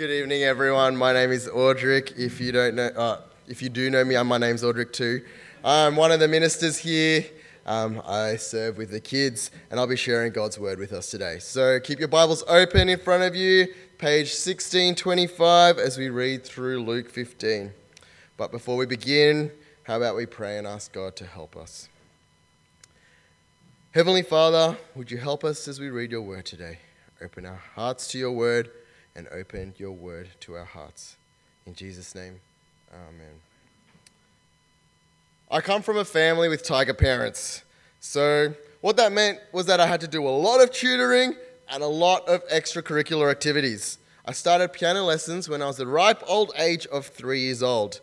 Good evening, everyone. My name is Audric. If you don't know, uh, if you do know me, uh, my name's Audric too. I'm one of the ministers here. Um, I serve with the kids, and I'll be sharing God's word with us today. So keep your Bibles open in front of you, page 1625, as we read through Luke 15. But before we begin, how about we pray and ask God to help us? Heavenly Father, would you help us as we read your word today? Open our hearts to your word and open your word to our hearts. In Jesus' name, amen. I come from a family with tiger parents. So, what that meant was that I had to do a lot of tutoring and a lot of extracurricular activities. I started piano lessons when I was the ripe old age of three years old.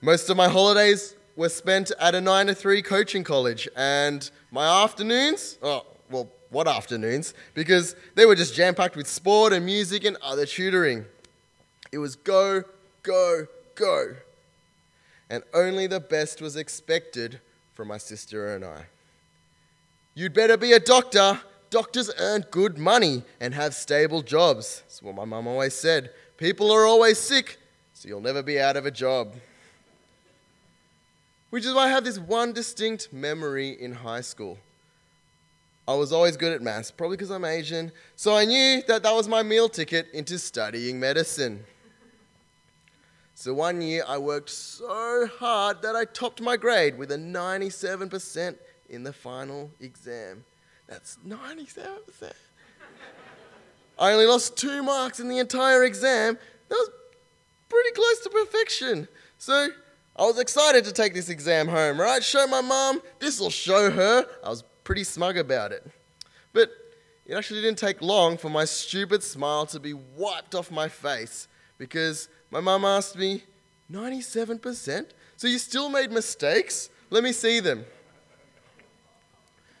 Most of my holidays were spent at a 9 to 3 coaching college, and my afternoons, oh, well, what afternoons? Because they were just jam packed with sport and music and other tutoring. It was go, go, go. And only the best was expected from my sister and I. You'd better be a doctor. Doctors earn good money and have stable jobs. That's what my mum always said. People are always sick, so you'll never be out of a job. Which is why I have this one distinct memory in high school. I was always good at maths, probably because I'm Asian, so I knew that that was my meal ticket into studying medicine. So one year I worked so hard that I topped my grade with a 97% in the final exam. That's 97%. I only lost two marks in the entire exam. That was pretty close to perfection. So I was excited to take this exam home, right? Show my mom, this will show her. I was pretty smug about it. But it actually didn't take long for my stupid smile to be wiped off my face because my mum asked me, 97%? So you still made mistakes? Let me see them.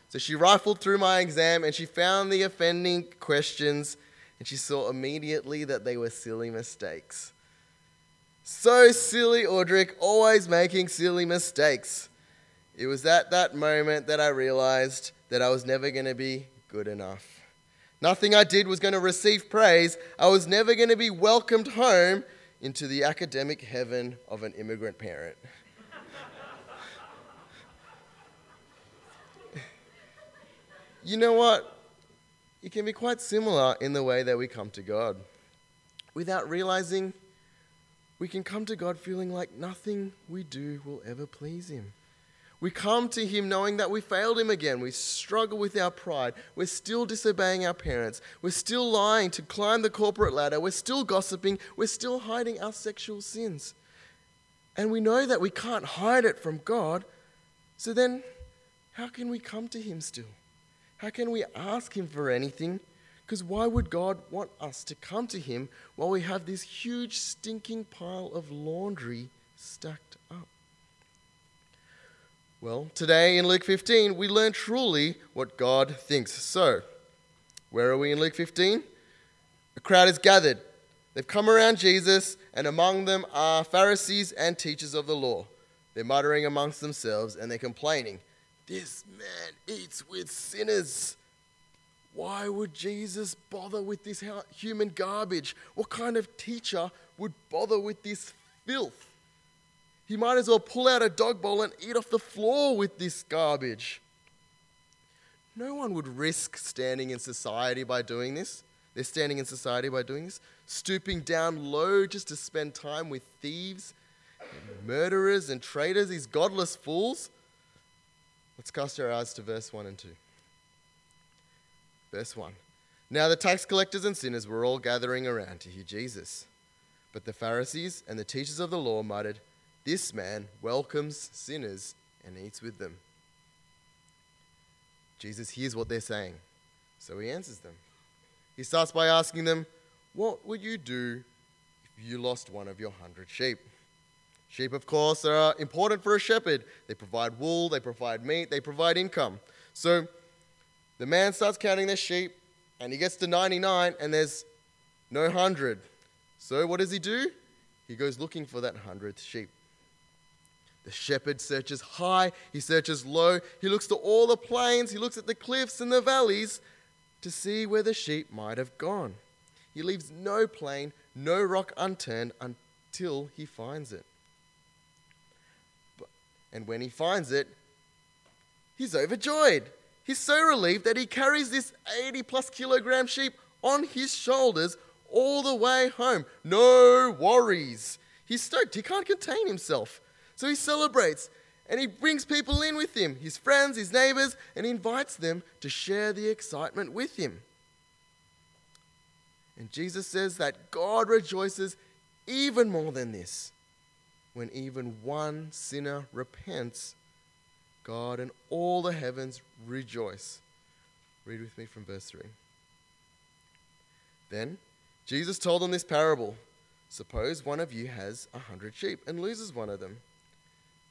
So she rifled through my exam and she found the offending questions and she saw immediately that they were silly mistakes. So silly, Audric, always making silly mistakes. It was at that moment that I realized that I was never going to be good enough. Nothing I did was going to receive praise. I was never going to be welcomed home into the academic heaven of an immigrant parent. you know what? It can be quite similar in the way that we come to God. Without realizing, we can come to God feeling like nothing we do will ever please Him. We come to Him knowing that we failed Him again. We struggle with our pride. We're still disobeying our parents. We're still lying to climb the corporate ladder. We're still gossiping. We're still hiding our sexual sins. And we know that we can't hide it from God. So then, how can we come to Him still? How can we ask Him for anything? Because why would God want us to come to Him while we have this huge stinking pile of laundry stacked? Well, today in Luke 15, we learn truly what God thinks. So, where are we in Luke 15? A crowd is gathered. They've come around Jesus, and among them are Pharisees and teachers of the law. They're muttering amongst themselves and they're complaining. This man eats with sinners. Why would Jesus bother with this human garbage? What kind of teacher would bother with this filth? He might as well pull out a dog bowl and eat off the floor with this garbage. No one would risk standing in society by doing this. They're standing in society by doing this, stooping down low just to spend time with thieves, and murderers, and traitors, these godless fools. Let's cast our eyes to verse 1 and 2. Verse 1 Now the tax collectors and sinners were all gathering around to hear Jesus. But the Pharisees and the teachers of the law muttered, this man welcomes sinners and eats with them. Jesus hears what they're saying, so he answers them. He starts by asking them, What would you do if you lost one of your hundred sheep? Sheep, of course, are important for a shepherd. They provide wool, they provide meat, they provide income. So the man starts counting their sheep, and he gets to 99, and there's no hundred. So what does he do? He goes looking for that hundredth sheep. The shepherd searches high, he searches low, he looks to all the plains, he looks at the cliffs and the valleys to see where the sheep might have gone. He leaves no plain, no rock unturned until he finds it. And when he finds it, he's overjoyed. He's so relieved that he carries this 80 plus kilogram sheep on his shoulders all the way home. No worries. He's stoked. He can't contain himself. So he celebrates and he brings people in with him his friends, his neighbors, and he invites them to share the excitement with him. And Jesus says that God rejoices even more than this when even one sinner repents, God and all the heavens rejoice. Read with me from verse 3. Then Jesus told them this parable Suppose one of you has a hundred sheep and loses one of them.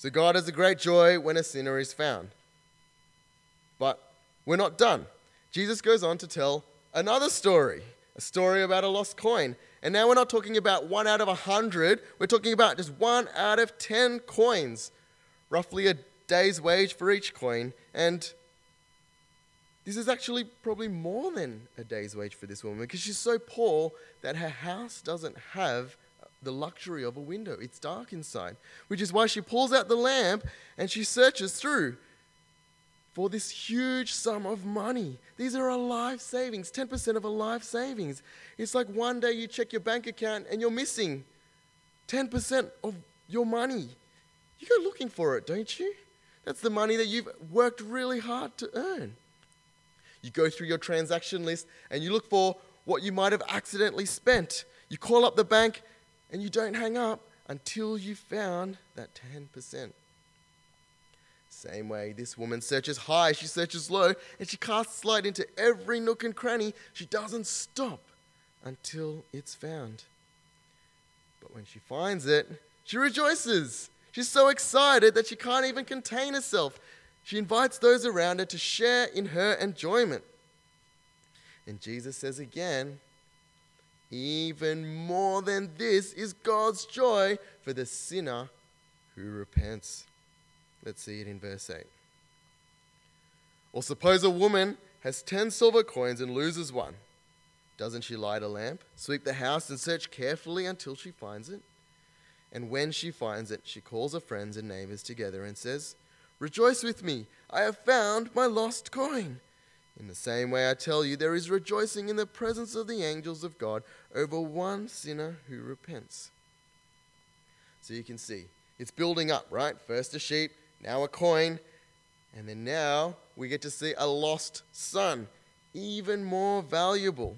so God has a great joy when a sinner is found. But we're not done. Jesus goes on to tell another story, a story about a lost coin. And now we're not talking about one out of a hundred, we're talking about just one out of ten coins roughly a day's wage for each coin. And this is actually probably more than a day's wage for this woman because she's so poor that her house doesn't have the luxury of a window. It's dark inside, which is why she pulls out the lamp and she searches through for this huge sum of money. These are a life savings, 10% of a life savings. It's like one day you check your bank account and you're missing 10% of your money. You go looking for it, don't you? That's the money that you've worked really hard to earn. You go through your transaction list and you look for what you might have accidentally spent. You call up the bank and you don't hang up until you've found that 10%. Same way, this woman searches high, she searches low, and she casts light into every nook and cranny. She doesn't stop until it's found. But when she finds it, she rejoices. She's so excited that she can't even contain herself. She invites those around her to share in her enjoyment. And Jesus says again, even more than this is God's joy for the sinner who repents. Let's see it in verse 8. Or suppose a woman has 10 silver coins and loses one. Doesn't she light a lamp, sweep the house, and search carefully until she finds it? And when she finds it, she calls her friends and neighbors together and says, Rejoice with me, I have found my lost coin. In the same way, I tell you, there is rejoicing in the presence of the angels of God over one sinner who repents. So you can see, it's building up, right? First a sheep, now a coin, and then now we get to see a lost son, even more valuable.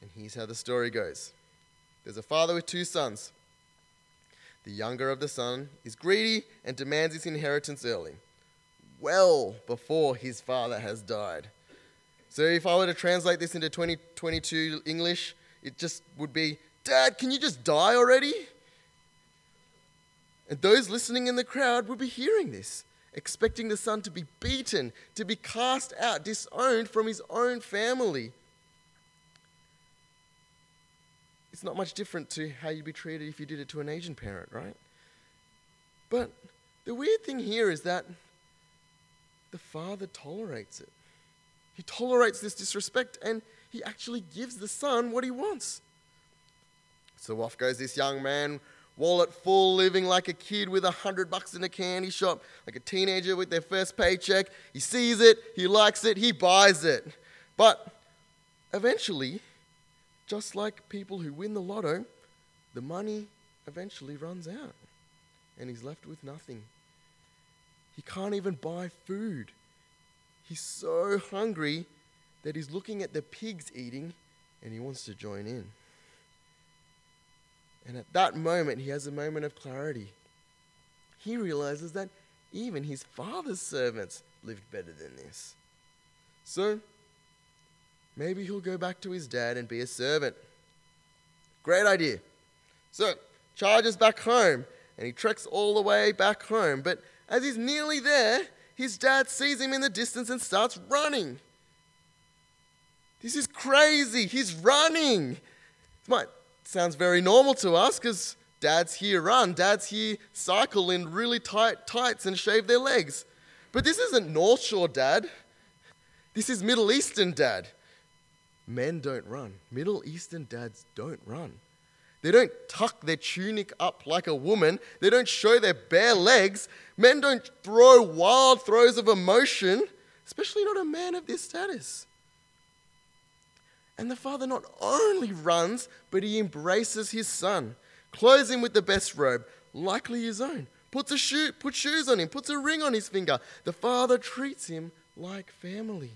And here's how the story goes there's a father with two sons. The younger of the son is greedy and demands his inheritance early, well before his father has died. So if I were to translate this into 2022 English, it just would be, Dad, can you just die already? And those listening in the crowd would be hearing this, expecting the son to be beaten, to be cast out, disowned from his own family. it's not much different to how you'd be treated if you did it to an Asian parent, right? But the weird thing here is that the father tolerates it. He tolerates this disrespect and he actually gives the son what he wants. So off goes this young man, wallet full, living like a kid with a hundred bucks in a candy shop, like a teenager with their first paycheck. He sees it, he likes it, he buys it. But eventually, just like people who win the lotto, the money eventually runs out and he's left with nothing. He can't even buy food. He's so hungry that he's looking at the pigs eating and he wants to join in. And at that moment, he has a moment of clarity. He realizes that even his father's servants lived better than this. So Maybe he'll go back to his dad and be a servant. Great idea. So, charges back home and he treks all the way back home. But as he's nearly there, his dad sees him in the distance and starts running. This is crazy. He's running. It might sounds very normal to us because dads here run, dads here cycle in really tight tights and shave their legs. But this isn't North Shore dad. This is Middle Eastern dad. Men don't run. Middle Eastern dads don't run. They don't tuck their tunic up like a woman. They don't show their bare legs. Men don't throw wild throws of emotion, especially not a man of this status. And the father not only runs, but he embraces his son, clothes him with the best robe, likely his own, puts a shoe, puts shoes on him, puts a ring on his finger. The father treats him like family.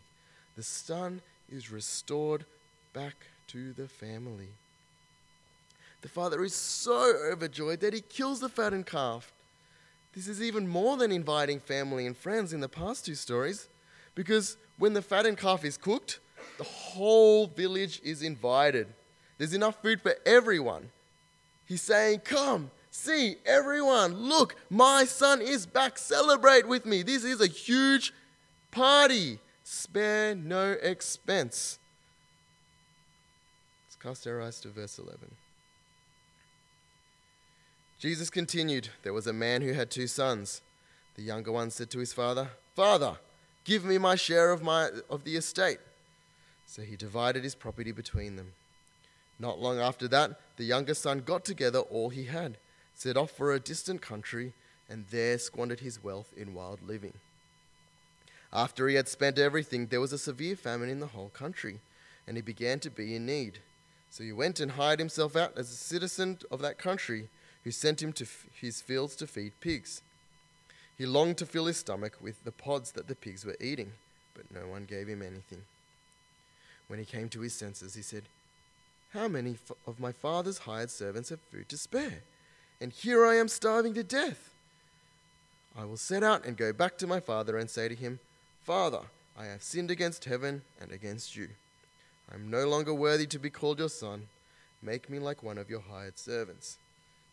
The son is restored back to the family. The father is so overjoyed that he kills the fattened calf. This is even more than inviting family and friends in the past two stories, because when the fattened calf is cooked, the whole village is invited. There's enough food for everyone. He's saying, Come, see, everyone, look, my son is back. Celebrate with me. This is a huge party. Spare no expense. Let's cast our eyes to verse 11. Jesus continued, There was a man who had two sons. The younger one said to his father, Father, give me my share of, my, of the estate. So he divided his property between them. Not long after that, the younger son got together all he had, set off for a distant country, and there squandered his wealth in wild living. After he had spent everything, there was a severe famine in the whole country, and he began to be in need. So he went and hired himself out as a citizen of that country who sent him to his fields to feed pigs. He longed to fill his stomach with the pods that the pigs were eating, but no one gave him anything. When he came to his senses, he said, How many of my father's hired servants have food to spare? And here I am starving to death. I will set out and go back to my father and say to him, Father, I have sinned against heaven and against you. I am no longer worthy to be called your son. Make me like one of your hired servants.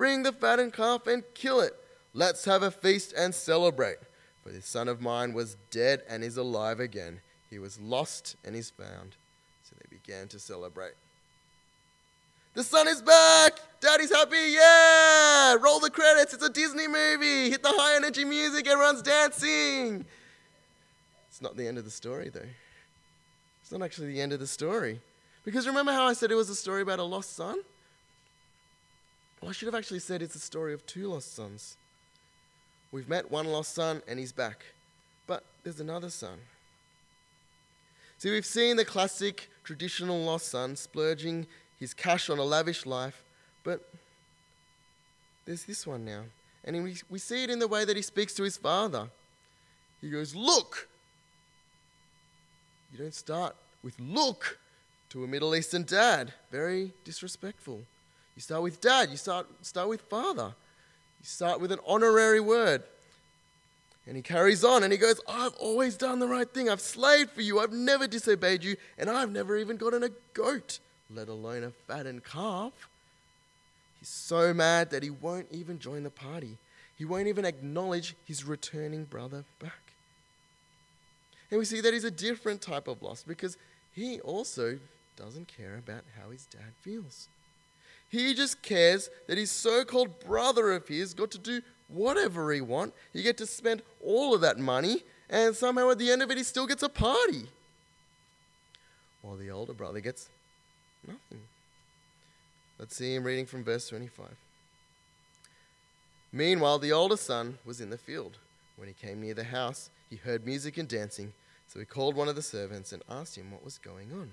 Bring the fattened calf and kill it. Let's have a feast and celebrate. For this son of mine was dead and is alive again. He was lost and is found. So they began to celebrate. The son is back! Daddy's happy! Yeah! Roll the credits. It's a Disney movie. Hit the high energy music. Everyone's dancing. It's not the end of the story, though. It's not actually the end of the story. Because remember how I said it was a story about a lost son? Well, I should have actually said it's a story of two lost sons. We've met one lost son and he's back, but there's another son. See, we've seen the classic traditional lost son splurging his cash on a lavish life, but there's this one now. And we, we see it in the way that he speaks to his father. He goes, Look! You don't start with look to a Middle Eastern dad. Very disrespectful. You start with dad, you start, start with father. You start with an honorary word. And he carries on and he goes, I've always done the right thing. I've slaved for you. I've never disobeyed you. And I've never even gotten a goat, let alone a fattened calf. He's so mad that he won't even join the party. He won't even acknowledge his returning brother back. And we see that he's a different type of loss because he also doesn't care about how his dad feels. He just cares that his so called brother of his got to do whatever he want. He get to spend all of that money, and somehow at the end of it, he still gets a party. While the older brother gets nothing. Let's see him reading from verse 25. Meanwhile, the older son was in the field. When he came near the house, he heard music and dancing, so he called one of the servants and asked him what was going on.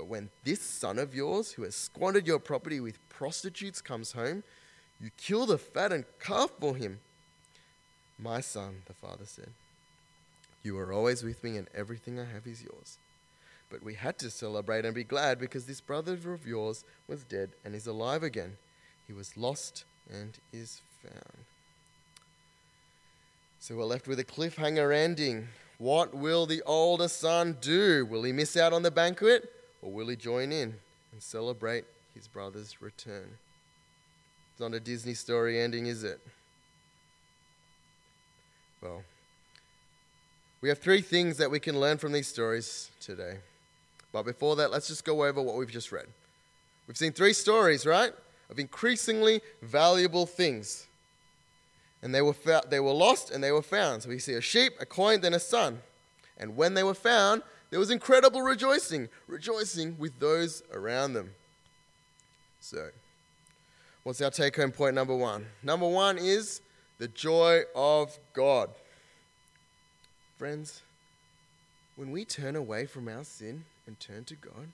But when this son of yours, who has squandered your property with prostitutes, comes home, you kill the fattened calf for him. My son, the father said, you are always with me, and everything I have is yours. But we had to celebrate and be glad because this brother of yours was dead and is alive again. He was lost and is found. So we're left with a cliffhanger ending. What will the older son do? Will he miss out on the banquet? Or will he join in and celebrate his brother's return? It's not a Disney story ending, is it? Well, we have three things that we can learn from these stories today. But before that, let's just go over what we've just read. We've seen three stories, right? Of increasingly valuable things. And they were, they were lost and they were found. So we see a sheep, a coin, then a son. And when they were found, there was incredible rejoicing, rejoicing with those around them. So, what's our take home point number one? Number one is the joy of God. Friends, when we turn away from our sin and turn to God,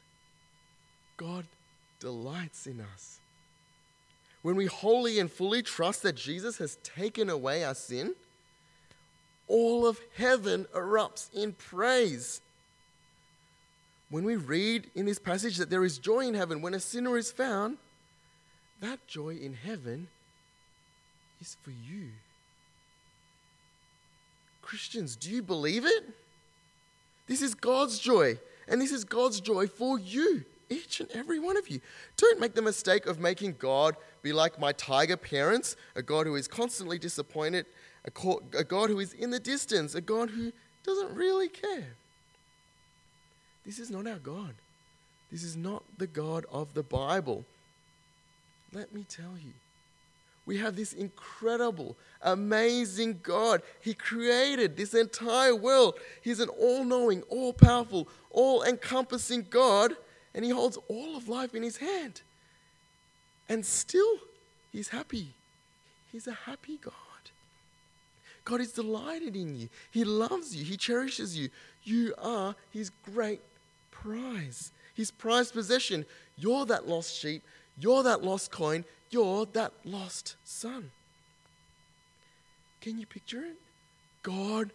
God delights in us. When we wholly and fully trust that Jesus has taken away our sin, all of heaven erupts in praise. When we read in this passage that there is joy in heaven when a sinner is found, that joy in heaven is for you. Christians, do you believe it? This is God's joy, and this is God's joy for you, each and every one of you. Don't make the mistake of making God be like my tiger parents, a God who is constantly disappointed, a God who is in the distance, a God who doesn't really care. This is not our God. This is not the God of the Bible. Let me tell you. We have this incredible, amazing God. He created this entire world. He's an all knowing, all powerful, all encompassing God, and He holds all of life in His hand. And still, He's happy. He's a happy God. God is delighted in you. He loves you. He cherishes you. You are His great prize, his prized possession. You're that lost sheep. You're that lost coin. You're that lost son. Can you picture it? God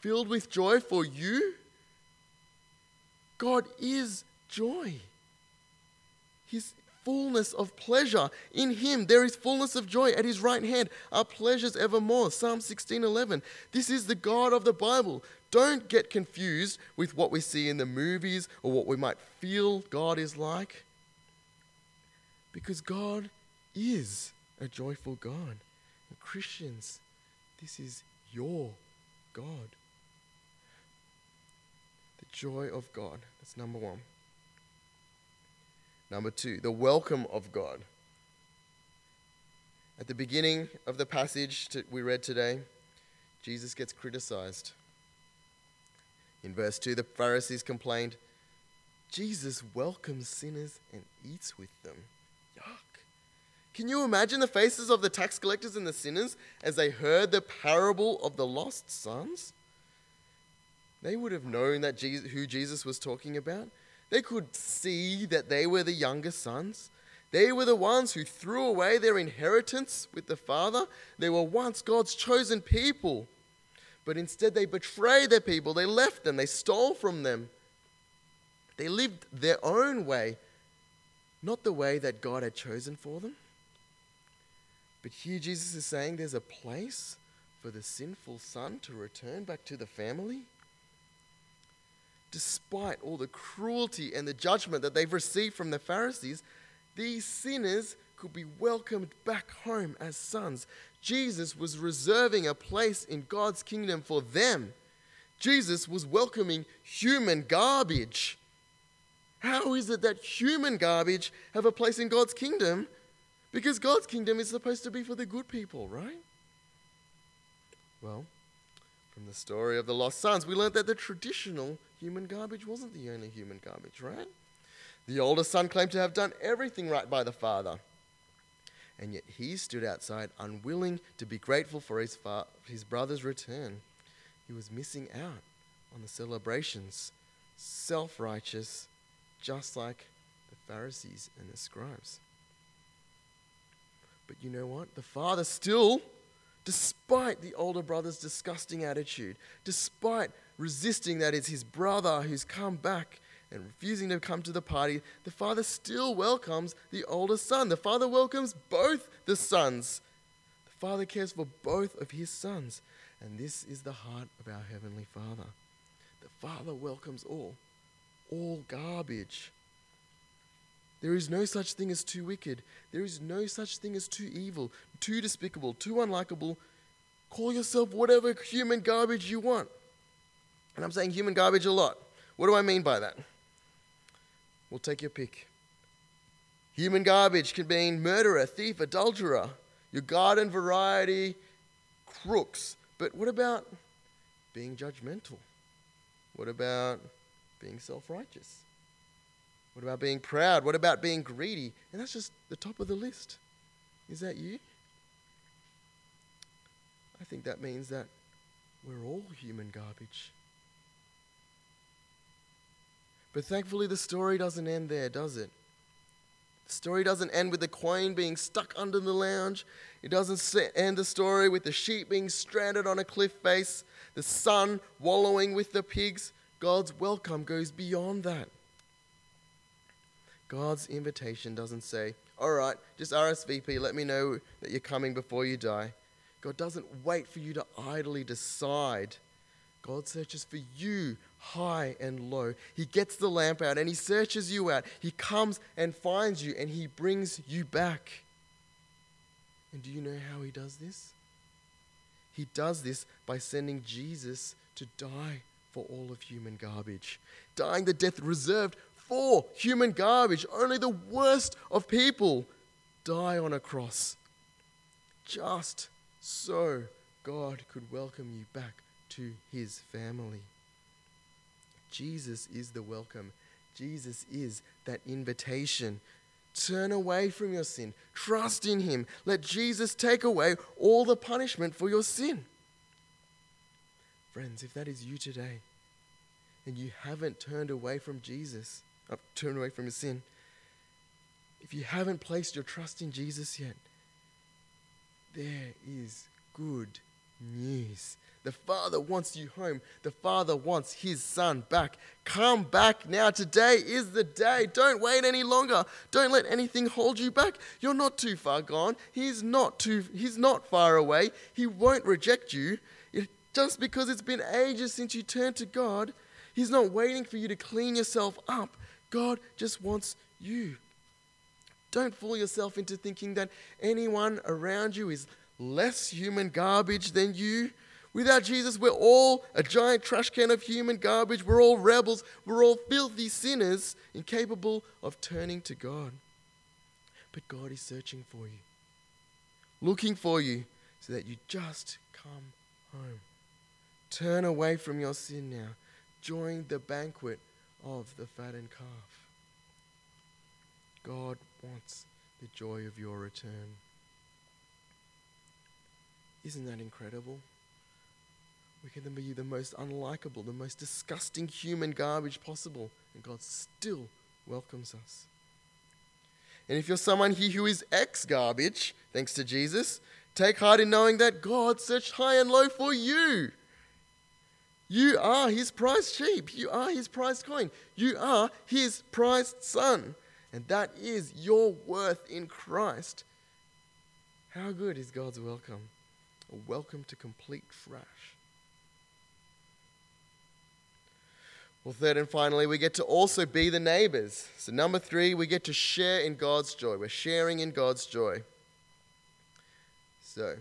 filled with joy for you? God is joy. His fullness of pleasure. In him there is fullness of joy. At his right hand are pleasures evermore. Psalm 16:11. This is the God of the Bible. Don't get confused with what we see in the movies or what we might feel God is like. Because God is a joyful God. And Christians, this is your God. The joy of God. That's number one. Number two, the welcome of God. At the beginning of the passage we read today, Jesus gets criticized. In verse 2, the Pharisees complained, Jesus welcomes sinners and eats with them. Yuck. Can you imagine the faces of the tax collectors and the sinners as they heard the parable of the lost sons? They would have known that Jesus, who Jesus was talking about. They could see that they were the younger sons. They were the ones who threw away their inheritance with the Father. They were once God's chosen people. But instead, they betrayed their people. They left them. They stole from them. They lived their own way, not the way that God had chosen for them. But here, Jesus is saying there's a place for the sinful son to return back to the family. Despite all the cruelty and the judgment that they've received from the Pharisees, these sinners could be welcomed back home as sons. Jesus was reserving a place in God's kingdom for them. Jesus was welcoming human garbage. How is it that human garbage have a place in God's kingdom? Because God's kingdom is supposed to be for the good people, right? Well, from the story of the lost sons, we learned that the traditional human garbage wasn't the only human garbage, right? The older son claimed to have done everything right by the father. And yet he stood outside, unwilling to be grateful for his, fa- his brother's return. He was missing out on the celebrations, self righteous, just like the Pharisees and the scribes. But you know what? The father still, despite the older brother's disgusting attitude, despite resisting that it's his brother who's come back and refusing to come to the party, the father still welcomes the older son. The father welcomes both the sons. The father cares for both of his sons. And this is the heart of our Heavenly Father. The Father welcomes all, all garbage. There is no such thing as too wicked. There is no such thing as too evil, too despicable, too unlikable. Call yourself whatever human garbage you want. And I'm saying human garbage a lot. What do I mean by that? We'll take your pick. Human garbage can mean murderer, thief, adulterer, your garden variety crooks. But what about being judgmental? What about being self righteous? What about being proud? What about being greedy? And that's just the top of the list. Is that you? I think that means that we're all human garbage. But thankfully, the story doesn't end there, does it? The story doesn't end with the coin being stuck under the lounge. It doesn't end the story with the sheep being stranded on a cliff face, the son wallowing with the pigs. God's welcome goes beyond that. God's invitation doesn't say, All right, just RSVP, let me know that you're coming before you die. God doesn't wait for you to idly decide. God searches for you high and low. He gets the lamp out and he searches you out. He comes and finds you and he brings you back. And do you know how he does this? He does this by sending Jesus to die for all of human garbage, dying the death reserved for human garbage. Only the worst of people die on a cross. Just so God could welcome you back to his family. Jesus is the welcome. Jesus is that invitation. Turn away from your sin. Trust in Him. Let Jesus take away all the punishment for your sin. Friends, if that is you today, and you haven't turned away from Jesus, uh, turned away from your sin, if you haven't placed your trust in Jesus yet, there is good news. The Father wants you home. The Father wants His Son back. Come back now. Today is the day. Don't wait any longer. Don't let anything hold you back. You're not too far gone. He's not too He's not far away. He won't reject you. It, just because it's been ages since you turned to God, He's not waiting for you to clean yourself up. God just wants you. Don't fool yourself into thinking that anyone around you is less human garbage than you. Without Jesus, we're all a giant trash can of human garbage. We're all rebels. We're all filthy sinners, incapable of turning to God. But God is searching for you, looking for you, so that you just come home. Turn away from your sin now. Join the banquet of the fattened calf. God wants the joy of your return. Isn't that incredible? We can be the most unlikable, the most disgusting human garbage possible, and God still welcomes us. And if you're someone here who is ex garbage, thanks to Jesus, take heart in knowing that God searched high and low for you. You are his prized sheep. You are his prized coin. You are his prized son. And that is your worth in Christ. How good is God's welcome? A welcome to complete trash. Well, third and finally, we get to also be the neighbors. So, number three, we get to share in God's joy. We're sharing in God's joy. So,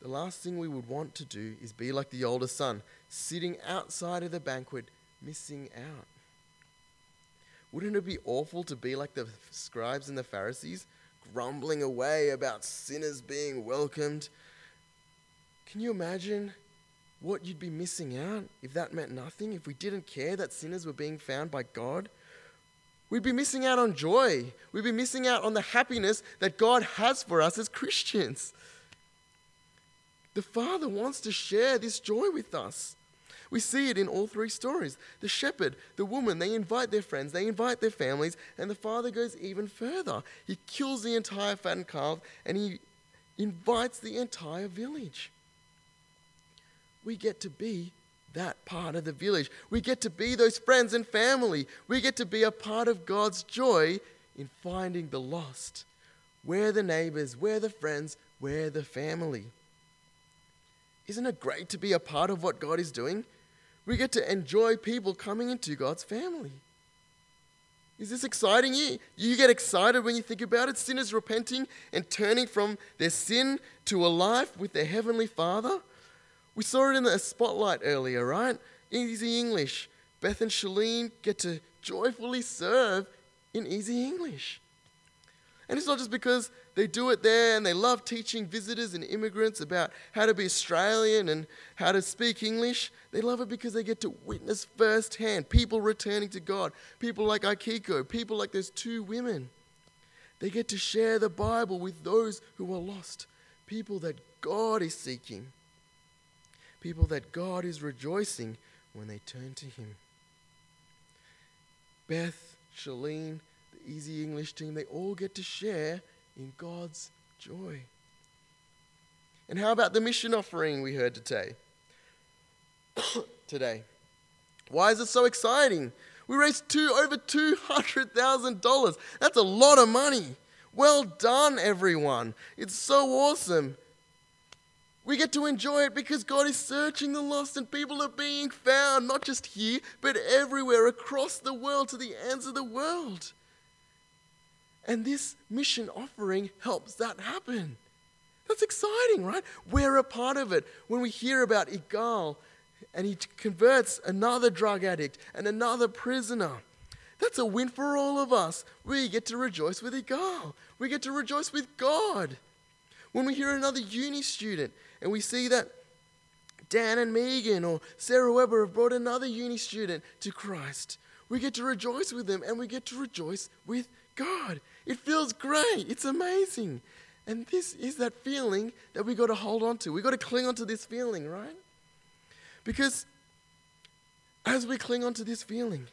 the last thing we would want to do is be like the older son, sitting outside of the banquet, missing out. Wouldn't it be awful to be like the scribes and the Pharisees, grumbling away about sinners being welcomed. Can you imagine what you'd be missing out if that meant nothing, if we didn't care that sinners were being found by God? We'd be missing out on joy. We'd be missing out on the happiness that God has for us as Christians. The Father wants to share this joy with us. We see it in all three stories. The shepherd, the woman, they invite their friends, they invite their families, and the father goes even further. He kills the entire fattened calf and he invites the entire village. We get to be that part of the village. We get to be those friends and family. We get to be a part of God's joy in finding the lost. We're the neighbors, we're the friends, we're the family. Isn't it great to be a part of what God is doing? We get to enjoy people coming into God's family. Is this exciting you? You get excited when you think about it? Sinners repenting and turning from their sin to a life with their Heavenly Father? We saw it in the spotlight earlier, right? Easy English. Beth and Shalene get to joyfully serve in easy English. And it's not just because they do it there and they love teaching visitors and immigrants about how to be Australian and how to speak English. They love it because they get to witness firsthand people returning to God, people like Aikiko, people like those two women. They get to share the Bible with those who are lost, people that God is seeking, people that God is rejoicing when they turn to Him. Beth, Shalene, Easy English team, they all get to share in God's joy. And how about the mission offering we heard today? today. Why is it so exciting? We raised two, over $200,000. That's a lot of money. Well done, everyone. It's so awesome. We get to enjoy it because God is searching the lost and people are being found, not just here, but everywhere across the world to the ends of the world. And this mission offering helps that happen. That's exciting, right? We're a part of it. When we hear about Igal and he converts another drug addict and another prisoner, that's a win for all of us. We get to rejoice with Igal. We get to rejoice with God. When we hear another uni student and we see that Dan and Megan or Sarah Weber have brought another uni student to Christ, we get to rejoice with them and we get to rejoice with God. It feels great. It's amazing. And this is that feeling that we got to hold on to. We got to cling on to this feeling, right? Because as we cling on to this feeling,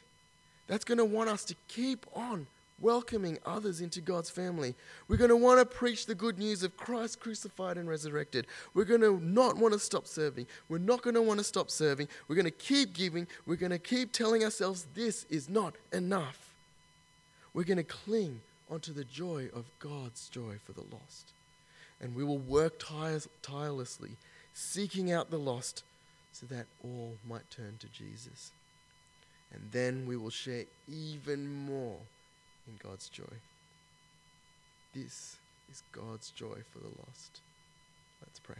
that's going to want us to keep on welcoming others into God's family. We're going to want to preach the good news of Christ crucified and resurrected. We're going to not want to stop serving. We're not going to want to stop serving. We're going to keep giving. We're going to keep telling ourselves this is not enough. We're going to cling onto the joy of God's joy for the lost. And we will work tirelessly, seeking out the lost so that all might turn to Jesus. And then we will share even more in God's joy. This is God's joy for the lost. Let's pray.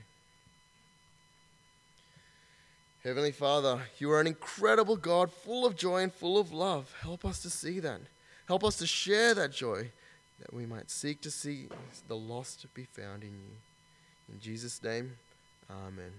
Heavenly Father, you are an incredible God, full of joy and full of love. Help us to see that. Help us to share that joy, that we might seek to see the lost be found in you. In Jesus' name, amen.